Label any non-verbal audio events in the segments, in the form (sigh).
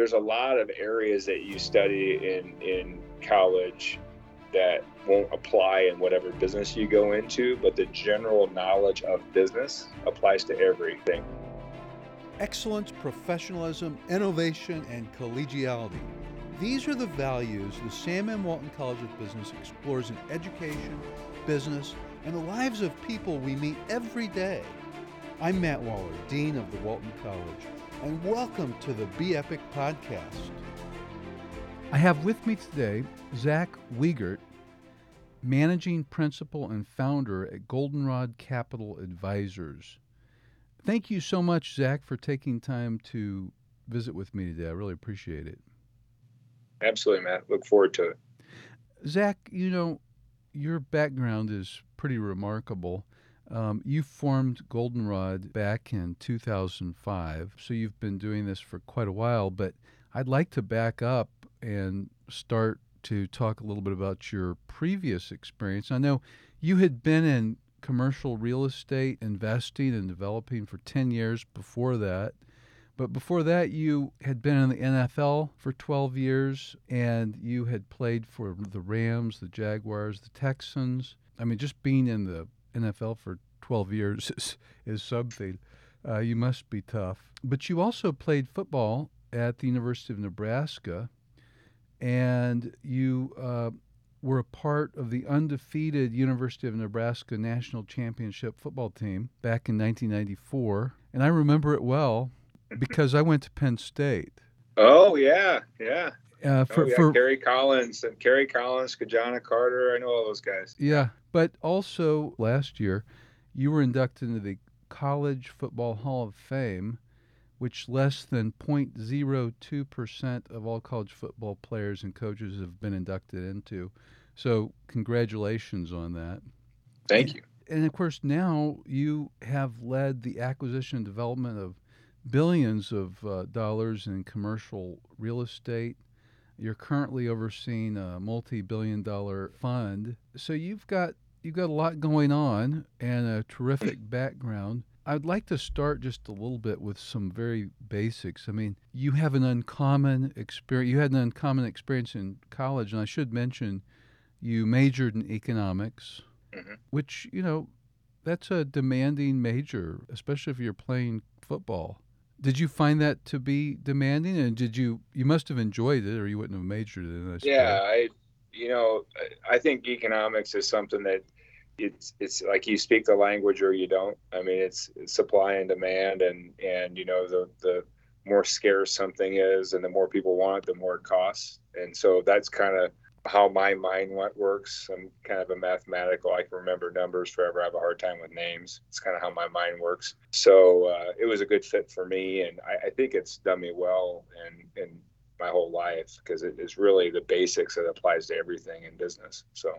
there's a lot of areas that you study in in college that won't apply in whatever business you go into, but the general knowledge of business applies to everything. Excellence, professionalism, innovation, and collegiality. These are the values the Sam M. Walton College of Business explores in education, business, and the lives of people we meet every day. I'm Matt Waller, Dean of the Walton College, and welcome to the Be Epic podcast. I have with me today Zach Wiegert, Managing Principal and Founder at Goldenrod Capital Advisors. Thank you so much, Zach, for taking time to visit with me today. I really appreciate it. Absolutely, Matt. Look forward to it. Zach, you know, your background is pretty remarkable. Um, you formed Goldenrod back in 2005, so you've been doing this for quite a while, but I'd like to back up and start to talk a little bit about your previous experience. I know you had been in commercial real estate investing and developing for 10 years before that. But before that, you had been in the NFL for 12 years and you had played for the Rams, the Jaguars, the Texans. I mean, just being in the NFL for 12 years (laughs) is, is something. Uh, you must be tough. But you also played football at the University of Nebraska and you uh, were a part of the undefeated University of Nebraska national championship football team back in 1994. And I remember it well because I went to Penn State. Oh, yeah, yeah. Uh, for, oh, yeah. for Kerry Collins and Kerry Collins, Ki-Jana Carter. I know all those guys. Yeah, but also last year, you were inducted into the College Football Hall of Fame which less than 0.02% of all college football players and coaches have been inducted into. So, congratulations on that. Thank you. And of course, now you have led the acquisition and development of billions of uh, dollars in commercial real estate. You're currently overseeing a multi-billion dollar fund. So you've got you've got a lot going on and a terrific (clears throat) background. I'd like to start just a little bit with some very basics. I mean, you have an uncommon experience. You had an uncommon experience in college, and I should mention you majored in economics, mm-hmm. which, you know, that's a demanding major, especially if you're playing football. Did you find that to be demanding, and did you you must have enjoyed it, or you wouldn't have majored in? I yeah, I, you know, I think economics is something that it's it's like you speak the language or you don't. I mean, it's, it's supply and demand, and and you know the the more scarce something is, and the more people want it, the more it costs. And so that's kind of how my mind works. I'm kind of a mathematical. I can remember numbers forever. I have a hard time with names. It's kind of how my mind works. So uh, it was a good fit for me, and I, I think it's done me well and and my whole life because it is really the basics that applies to everything in business. So.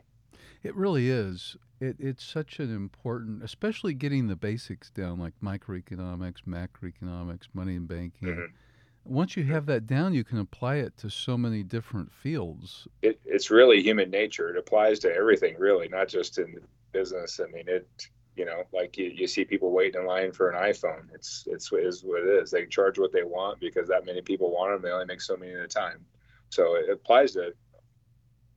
It really is. It, it's such an important, especially getting the basics down, like microeconomics, macroeconomics, money and banking. Mm-hmm. Once you have that down, you can apply it to so many different fields. It, it's really human nature. It applies to everything, really, not just in business. I mean, it, you know, like you, you see people waiting in line for an iPhone. It's it's what it is. They charge what they want because that many people want them. They only make so many at a time. So it applies to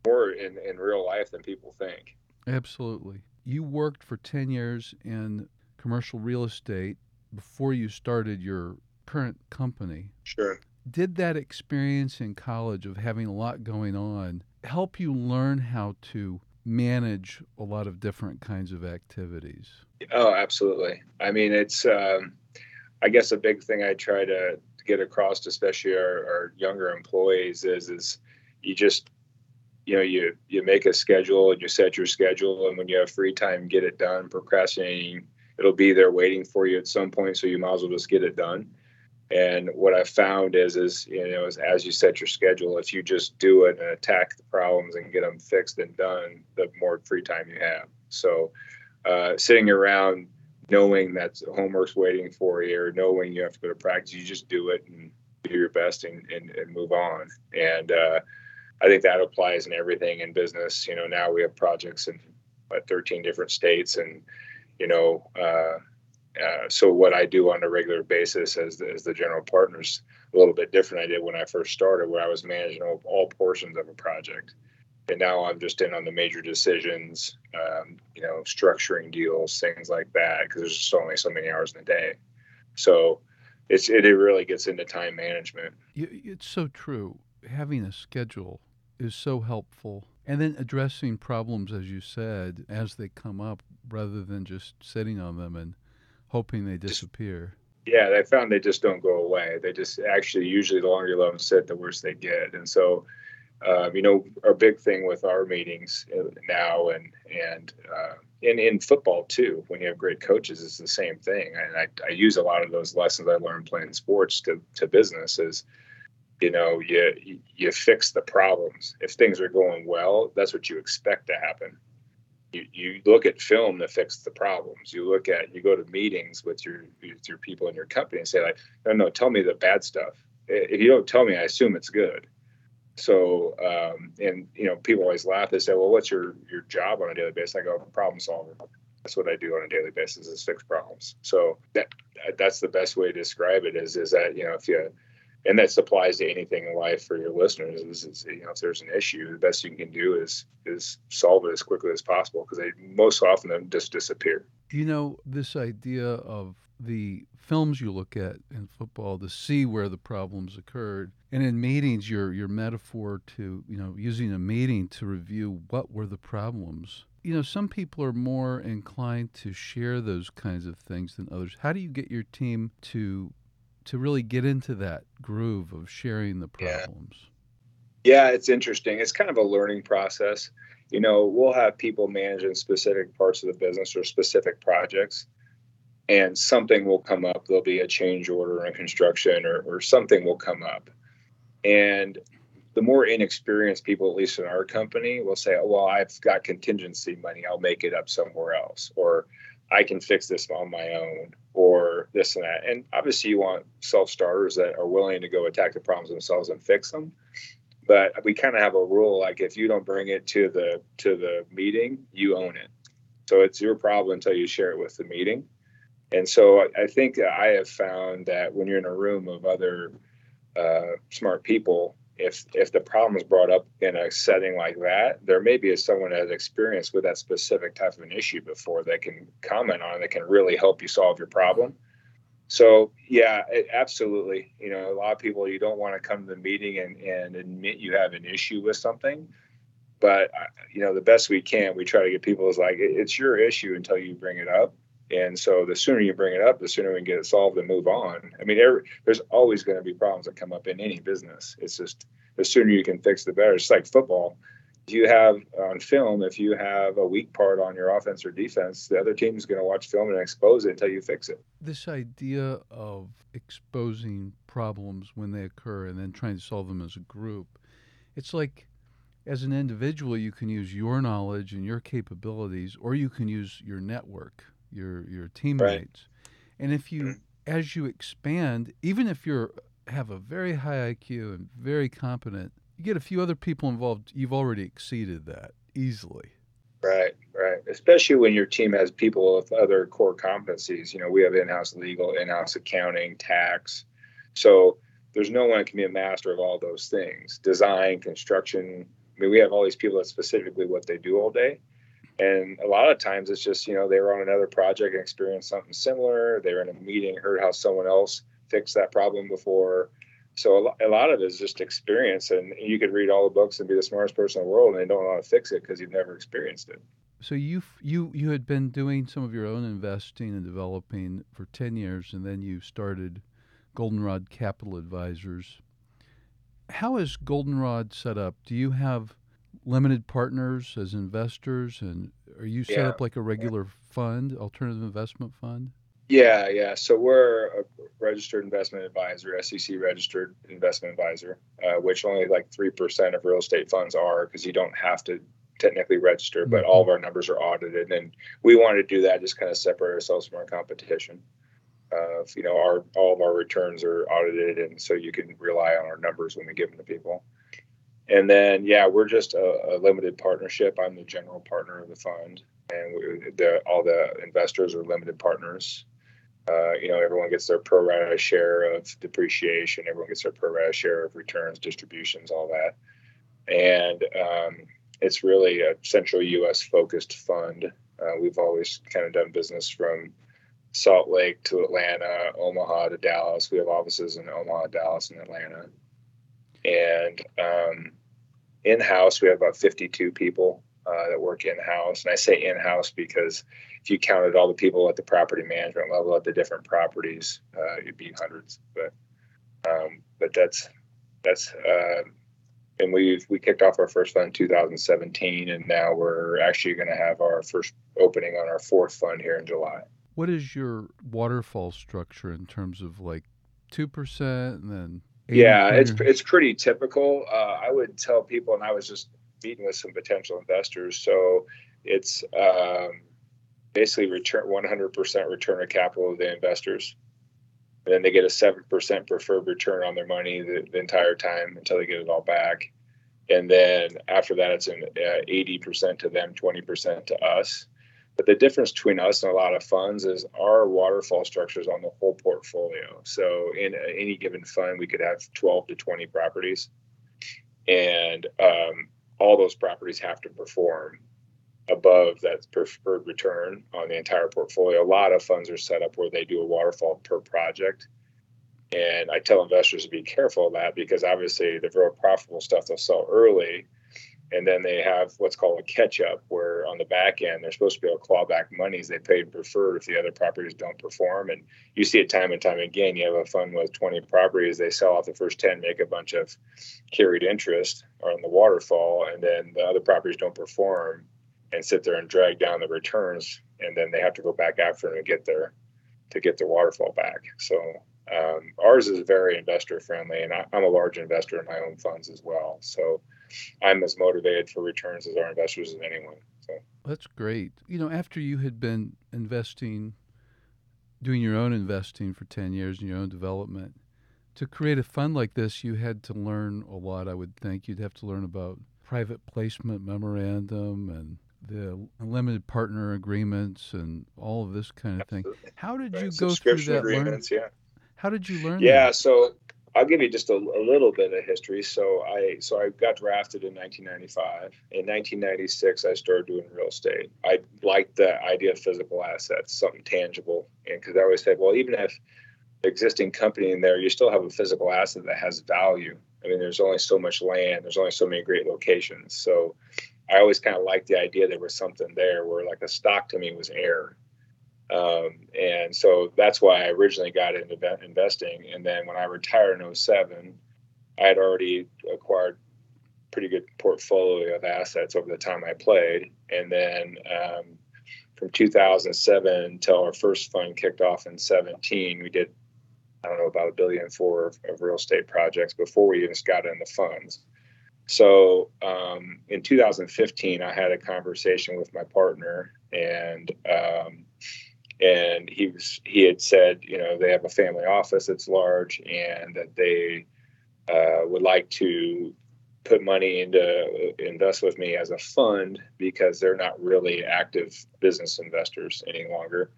more in, in real life than people think. Absolutely. You worked for 10 years in commercial real estate before you started your current company. Sure. Did that experience in college of having a lot going on help you learn how to manage a lot of different kinds of activities? Oh, absolutely. I mean, it's, um, I guess, a big thing I try to get across, especially our, our younger employees, is is you just you know you you make a schedule and you set your schedule and when you have free time get it done procrastinating it'll be there waiting for you at some point so you might as well just get it done and what i found is is you know is as you set your schedule if you just do it and attack the problems and get them fixed and done the more free time you have so uh, sitting around knowing that homework's waiting for you or knowing you have to go to practice you just do it and do your best and, and, and move on and uh, I think that applies in everything in business. You know, now we have projects in what, 13 different states, and you know, uh, uh, so what I do on a regular basis as the, as the general partners a little bit different I did when I first started, where I was managing all, all portions of a project. And now I'm just in on the major decisions, um, you know, structuring deals, things like that, because there's just only so many hours in a day. So it's it, it really gets into time management. It's so true. Having a schedule is so helpful. And then addressing problems, as you said, as they come up, rather than just sitting on them and hoping they disappear. Yeah, they found they just don't go away. They just actually usually the longer you let them sit, the worse they get. And so, um, you know, our big thing with our meetings uh, now and and uh, in in football too, when you have great coaches, it's the same thing. And I, I use a lot of those lessons I learned playing sports to to businesses. You know, you you fix the problems. If things are going well, that's what you expect to happen you, you look at film to fix the problems. You look at you go to meetings with your with your people in your company and say like, no, no, tell me the bad stuff. If you don't tell me, I assume it's good. So, um, and you know, people always laugh. They say, well, what's your your job on a daily basis? I go, problem solver. That's what I do on a daily basis is fix problems. So that that's the best way to describe it is is that you know if you and that applies to anything in life for your listeners is, is, you know if there's an issue the best you can do is is solve it as quickly as possible because they most often just disappear. You know this idea of the films you look at in football to see where the problems occurred and in meetings your your metaphor to you know using a meeting to review what were the problems. You know some people are more inclined to share those kinds of things than others. How do you get your team to to really get into that groove of sharing the problems. Yeah. yeah, it's interesting. It's kind of a learning process. You know, we'll have people managing specific parts of the business or specific projects, and something will come up. There'll be a change order in construction, or, or something will come up. And the more inexperienced people, at least in our company, will say, oh, well, I've got contingency money. I'll make it up somewhere else. Or I can fix this on my own or this and that. And obviously, you want self starters that are willing to go attack the problems themselves and fix them. But we kind of have a rule like if you don't bring it to the to the meeting, you own it. So it's your problem until you share it with the meeting. And so I think I have found that when you're in a room of other uh, smart people, if if the problem is brought up in a setting like that, there may be someone that has experience with that specific type of an issue before that can comment on it that can really help you solve your problem. So yeah, it, absolutely. You know, a lot of people you don't want to come to the meeting and, and admit you have an issue with something, but uh, you know the best we can, we try to get people is like it's your issue until you bring it up, and so the sooner you bring it up, the sooner we can get it solved and move on. I mean, every, there's always going to be problems that come up in any business. It's just the sooner you can fix the better. It's like football. If you have on film, if you have a weak part on your offense or defense, the other team is going to watch film and expose it until you fix it. This idea of exposing problems when they occur and then trying to solve them as a group, it's like as an individual, you can use your knowledge and your capabilities, or you can use your network your your teammates. Right. And if you mm. as you expand, even if you're have a very high IQ and very competent, you get a few other people involved, you've already exceeded that easily. Right, right. Especially when your team has people with other core competencies. You know, we have in-house legal, in-house accounting, tax. So there's no one that can be a master of all those things. Design, construction. I mean, we have all these people that specifically what they do all day. And a lot of times it's just, you know, they were on another project and experienced something similar. They were in a meeting, heard how someone else fixed that problem before. So a lot of it is just experience. And you could read all the books and be the smartest person in the world and they don't know how to fix it because you've never experienced it. So you you you had been doing some of your own investing and developing for 10 years and then you started Goldenrod Capital Advisors. How is Goldenrod set up? Do you have limited partners as investors, and are you set yeah. up like a regular fund, alternative investment fund? Yeah, yeah. So we're a registered investment advisor, SEC registered investment advisor, uh, which only like three percent of real estate funds are because you don't have to technically register, but mm-hmm. all of our numbers are audited, and we want to do that just kind of separate ourselves from our competition. Uh, you know, our all of our returns are audited, and so you can rely on our numbers when we give them to people. And then, yeah, we're just a, a, limited partnership. I'm the general partner of the fund, and we, the, all the investors are limited partners. Uh, you know, everyone gets their pro rata share of depreciation. Everyone gets their pro rata share of returns, distributions, all that. And um, it's really a central U.S. focused fund. Uh, we've always kind of done business from Salt Lake to Atlanta, Omaha to Dallas. We have offices in Omaha, Dallas, and Atlanta. And um, in house, we have about 52 people uh, that work in house. And I say in house because if you counted all the people at the property management level at the different properties, uh, it'd be hundreds. But um, but that's that's uh, and we we kicked off our first fund in 2017, and now we're actually going to have our first opening on our fourth fund here in July. What is your waterfall structure in terms of like two percent and then? Yeah, it's it's pretty typical. Uh, I would tell people, and I was just meeting with some potential investors. So it's um, basically return 100% return of capital to the investors. And then they get a 7% preferred return on their money the, the, entire time until they get it all back. And then after that, it's an uh, 80% to them, 20% to us. But the difference between us and a lot of funds is our waterfall structures on the whole portfolio. So in any given fund, we could have 12 to 20 properties. And um, all those properties have to perform above that preferred return on the entire portfolio. A lot of funds are set up where they do a waterfall per project. And I tell investors to be careful of that because obviously the real profitable stuff they'll sell early and then they have what's called a catch up, where on the back end they're supposed to be able to claw back monies they paid preferred if the other properties don't perform. And you see it time and time again. You have a fund with 20 properties, they sell off the first 10, make a bunch of carried interest on the waterfall, and then the other properties don't perform and sit there and drag down the returns, and then they have to go back after them to get their to get their waterfall back. So um, ours is very investor friendly, and I, I'm a large investor in my own funds as well. So I'm as motivated for returns as our investors as anyone. So that's great. You know, after you had been investing, doing your own investing for 10 years in your own development, to create a fund like this, you had to learn a lot, I would think. You'd have to learn about private placement memorandum and the limited partner agreements and all of this kind of Absolutely. thing. How did you go through that? Agreements, learn? yeah. How did you learn? Yeah, that? so I'll give you just a, a, little bit of history. So I so I got drafted in 1995. In 1996, I started doing real estate. I liked the idea of physical assets, something tangible, and because I always said, well, even if existing company in there, you still have a physical asset that has value. I mean, there's only so much land. There's only so many great locations. So I always kind of liked the idea there was something there where like a stock to me was air. Um, and so that's why I originally got into investing. And then when I retired in 07, I had already acquired pretty good portfolio of assets over the time I played. And then um, from 2007 until our first fund kicked off in 17, we did, I don't know, about a billion four of, of real estate projects before we even got into the funds. So um, in 2015, I had a conversation with my partner, and um, and he was he had said you know they have a family office that's large and that they uh, would like to put money into invest with me as a fund because they're not really active business investors any longer.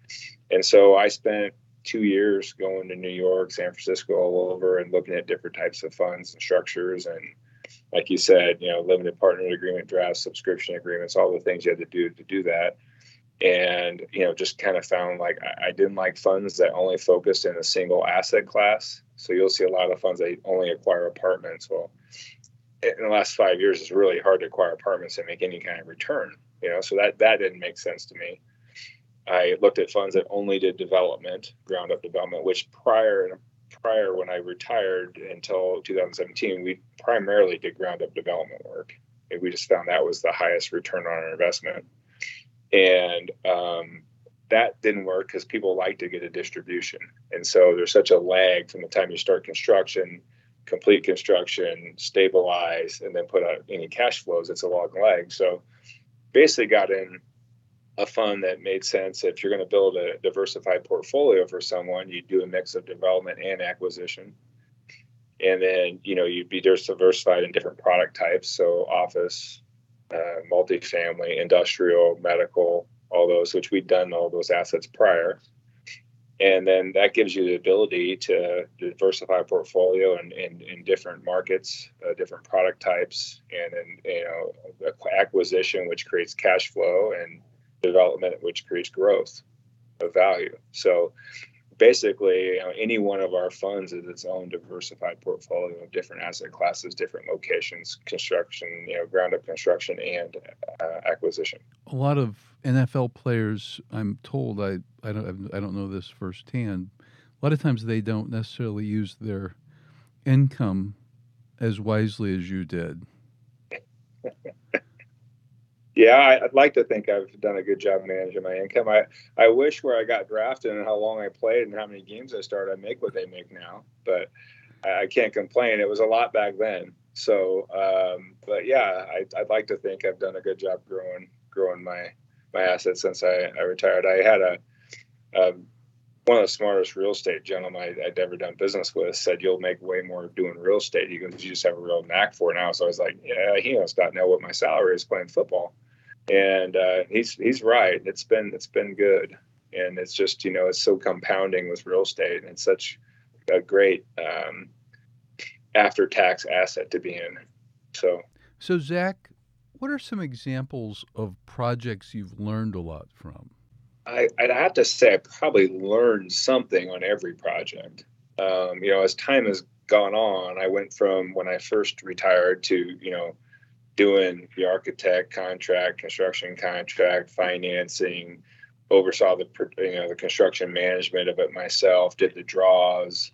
And so i spent two years going to new york san francisco all over and looking at different types of funds and structures and like you said you know limited partner agreement drafts subscription agreements all the things you had to do to do that and you know just kind of found like I, I, didn't like funds that only focused in a single asset class. So you'll see a lot of funds that only acquire apartments. Well in the last five years it's really hard to acquire apartments and make any kind of return you know? So that that didn't make sense to me. I looked at funds that only did development ground up development which prior prior when i retired until 2017 we primarily did ground up development work. And we just found that was the highest return on our investment and um, that didn't work because people like to get a distribution. And so there's such a lag from the time you start construction complete construction stabilize and then put out any cash flows it's a long lag. So basically got in a fund that made sense. If you're going to build a diversified portfolio for someone you do a mix of development and acquisition. And then you know you'd be diversified in different product types. So office uh, multifamily, industrial, medical, all those, which we'd done all those assets prior. and then that gives you the ability to diversify portfolio in, in, in different markets, uh, different product types, and then you know acquisition, which creates cash flow, and development, which creates growth of value. So basically, you know, any one of our funds is its own diversified portfolio of different asset classes, different locations, construction, you know, ground up construction and uh, acquisition. A lot of NFL players, I'm told, I, I don't I don't know this firsthand. A lot of times they don't necessarily use their income as wisely as you did. (laughs) yeah, I'd like to think I've done a good job managing my income. I, I wish where I got drafted and how long I played and how many games I started, I make what they make now. But I can't complain. It was a lot back then. So, um, but yeah, I, would like to think I've done a good job growing growing my my assets since I, I retired. I had a, a one of the smartest real estate gentlemen I, would ever done business with said you'll make way more doing real estate. You, you just have a real knack for it now. So I was like, yeah, he must not know what my salary is playing football and uh, he's he's right. It's been it's been good, and it's just you know it's so compounding with real estate, and it's such a great um, after tax asset to be in. So, so Zach, what are some examples of projects you've learned a lot from? I, would have to say I probably learned something on every project. Um, you know, as time has gone on, I went from when I first retired to you know doing the architect contract, construction contract, financing, oversaw the you know the construction management of it myself, did the draws,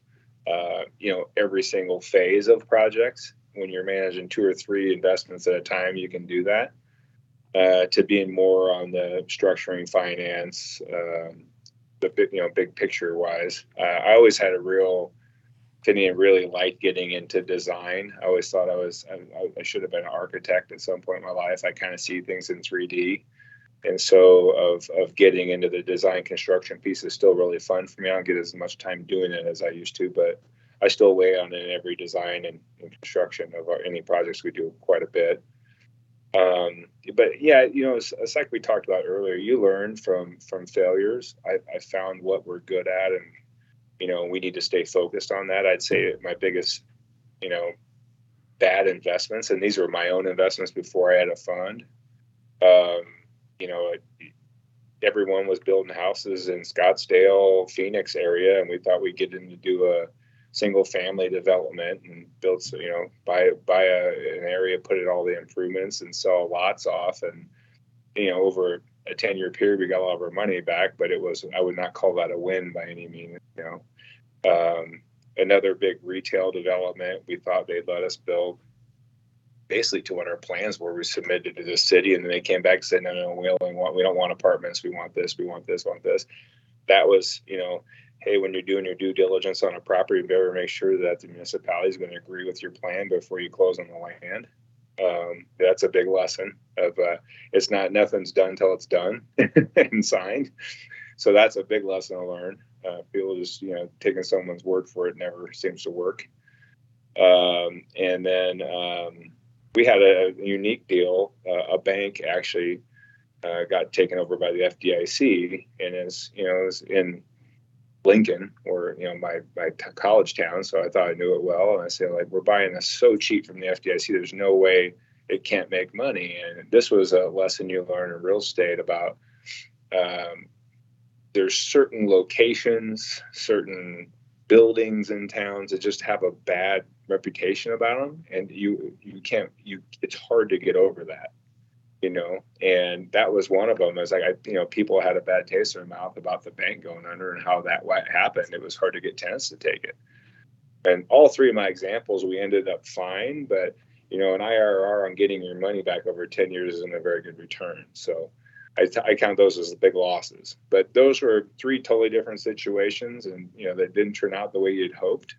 uh, you know every single phase of projects. When you're managing two or three investments at a time, you can do that. Uh, to being more on the structuring, finance, um, the you know big picture wise. Uh, I always had a real didn't really like getting into design. I always thought I was I, I, should have been an architect at some point in my life. I kind of see things in 3D, and so of of getting into the design construction piece is still really fun for me. I don't get as much time doing it as I used to, but I still weigh on in every design and, and construction of our, any projects we do quite a bit. Um, but yeah, you know, it's, it's, like we talked about earlier. You learn from from failures. I, I found what we're good at and you know, we need to stay focused on that. I'd say my biggest, you know, bad investments, and these were my own investments before I had a fund. Um, you know, everyone was building houses in Scottsdale, Phoenix area, and we thought we'd get in to do a single family development and build, you know, buy buy a, an area, put in all the improvements, and sell lots off, and you know, over a 10 year period, we got a lot of our money back, but it was, I would not call that a win by any means, you know. Um, another big retail development. We thought they'd let us build basically to what our plans were. We submitted to the city, and then they came back and said, "No, no, we only want we don't want apartments. We want this. We want this. Want this." That was, you know, hey, when you're doing your due diligence on a property, you better make sure that the municipality is going to agree with your plan before you close on the land. Um, that's a big lesson of uh, it's not nothing's done until it's done (laughs) and signed. So that's a big lesson to learn. Uh, people just you know taking someone's word for it never seems to work. Um, and then um, we had a, unique deal. Uh, a bank actually uh, got taken over by the FDIC, and is you know is in Lincoln or you know my my t- college town. So I thought I knew it well, and I said like we're buying this so cheap from the FDIC. There's no way it can't make money. And this was a lesson you learn in real estate about um, there's certain locations, certain buildings in towns that just have a bad reputation about them, and you you can't you it's hard to get over that, you know. And that was one of them. Was like I you know people had a bad taste in their mouth about the bank going under and how that happened. It was hard to get tenants to take it. And all three of my examples, we ended up fine, but you know, an IRR on getting your money back over 10 years isn't a very good return. So I, t- I count those as the big losses. But those were three totally different situations, and you know that didn't turn out the way you'd hoped.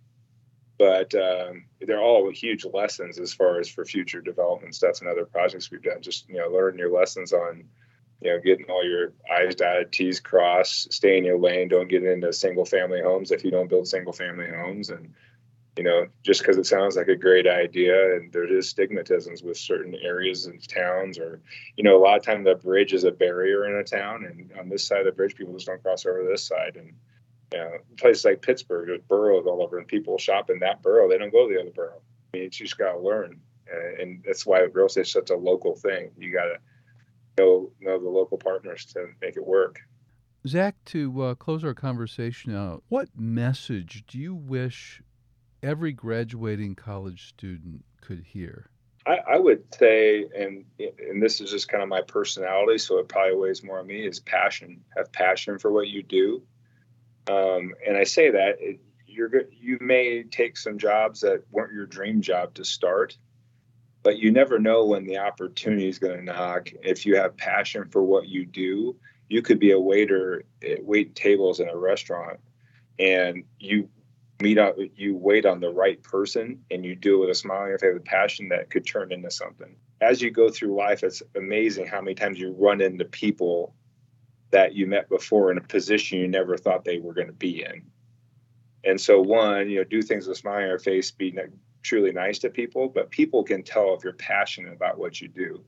But um, they're all huge lessons as far as for future development stuff and other projects we've done. Just you know, learn your lessons on you know getting all your I's dotted, T's crossed, stay in your lane. Don't get into single family homes if you don't build single family homes, and you know, just because it sounds like a great idea, and there is stigmatisms with certain areas and towns, or you know, a lot of time the bridge is a barrier in a town, and on this side of the bridge, people just don't cross over this side, and You know, places like Pittsburgh, there's boroughs all over, and people shop in that borough. They don't go to the other borough. I mean, you just got to learn, and that's why real estate is such a local thing. You got to know know the local partners to make it work. Zach, to uh, close our conversation out, what message do you wish every graduating college student could hear? I, I, would say, and and this is just kind of my personality, so it probably weighs more on me, is passion. Have passion for what you do. Um, and I say that it, you're you may take some jobs that weren't your dream job to start, but you never know when the opportunity is going to knock. If you have passion for what you do, you could be a waiter, at wait tables in a restaurant, and you meet you wait on the right person, and you do it with a smile on your face, with passion that could turn into something. As you go through life, it's amazing how many times you run into people that you met before in a position you never thought they were going to be in. And so, one, you know, do things with a smile on your face, be truly nice to people, but people can tell if you're passionate about what you do.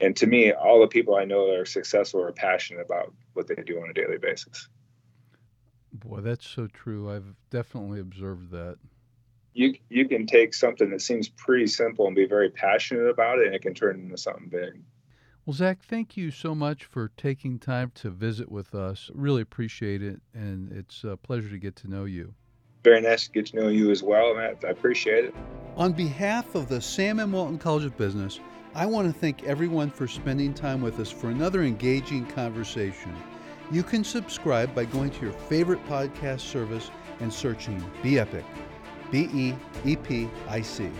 And to me, all the people I know that are successful are passionate about what they do on a daily basis. Boy, that's so true. I've definitely observed that. You you can take something that seems pretty simple and be very passionate about it, and it can turn into something big. Well, Zach, thank you so much for taking time to visit with us. Really appreciate it, and it's a pleasure to get to know you. Very nice to get to know you as well, Matt. I appreciate it. On behalf of the Sam M. Walton College of Business, I want to thank everyone for spending time with us for another engaging conversation. You can subscribe by going to your favorite podcast service and searching Be Epic, B E E P I C.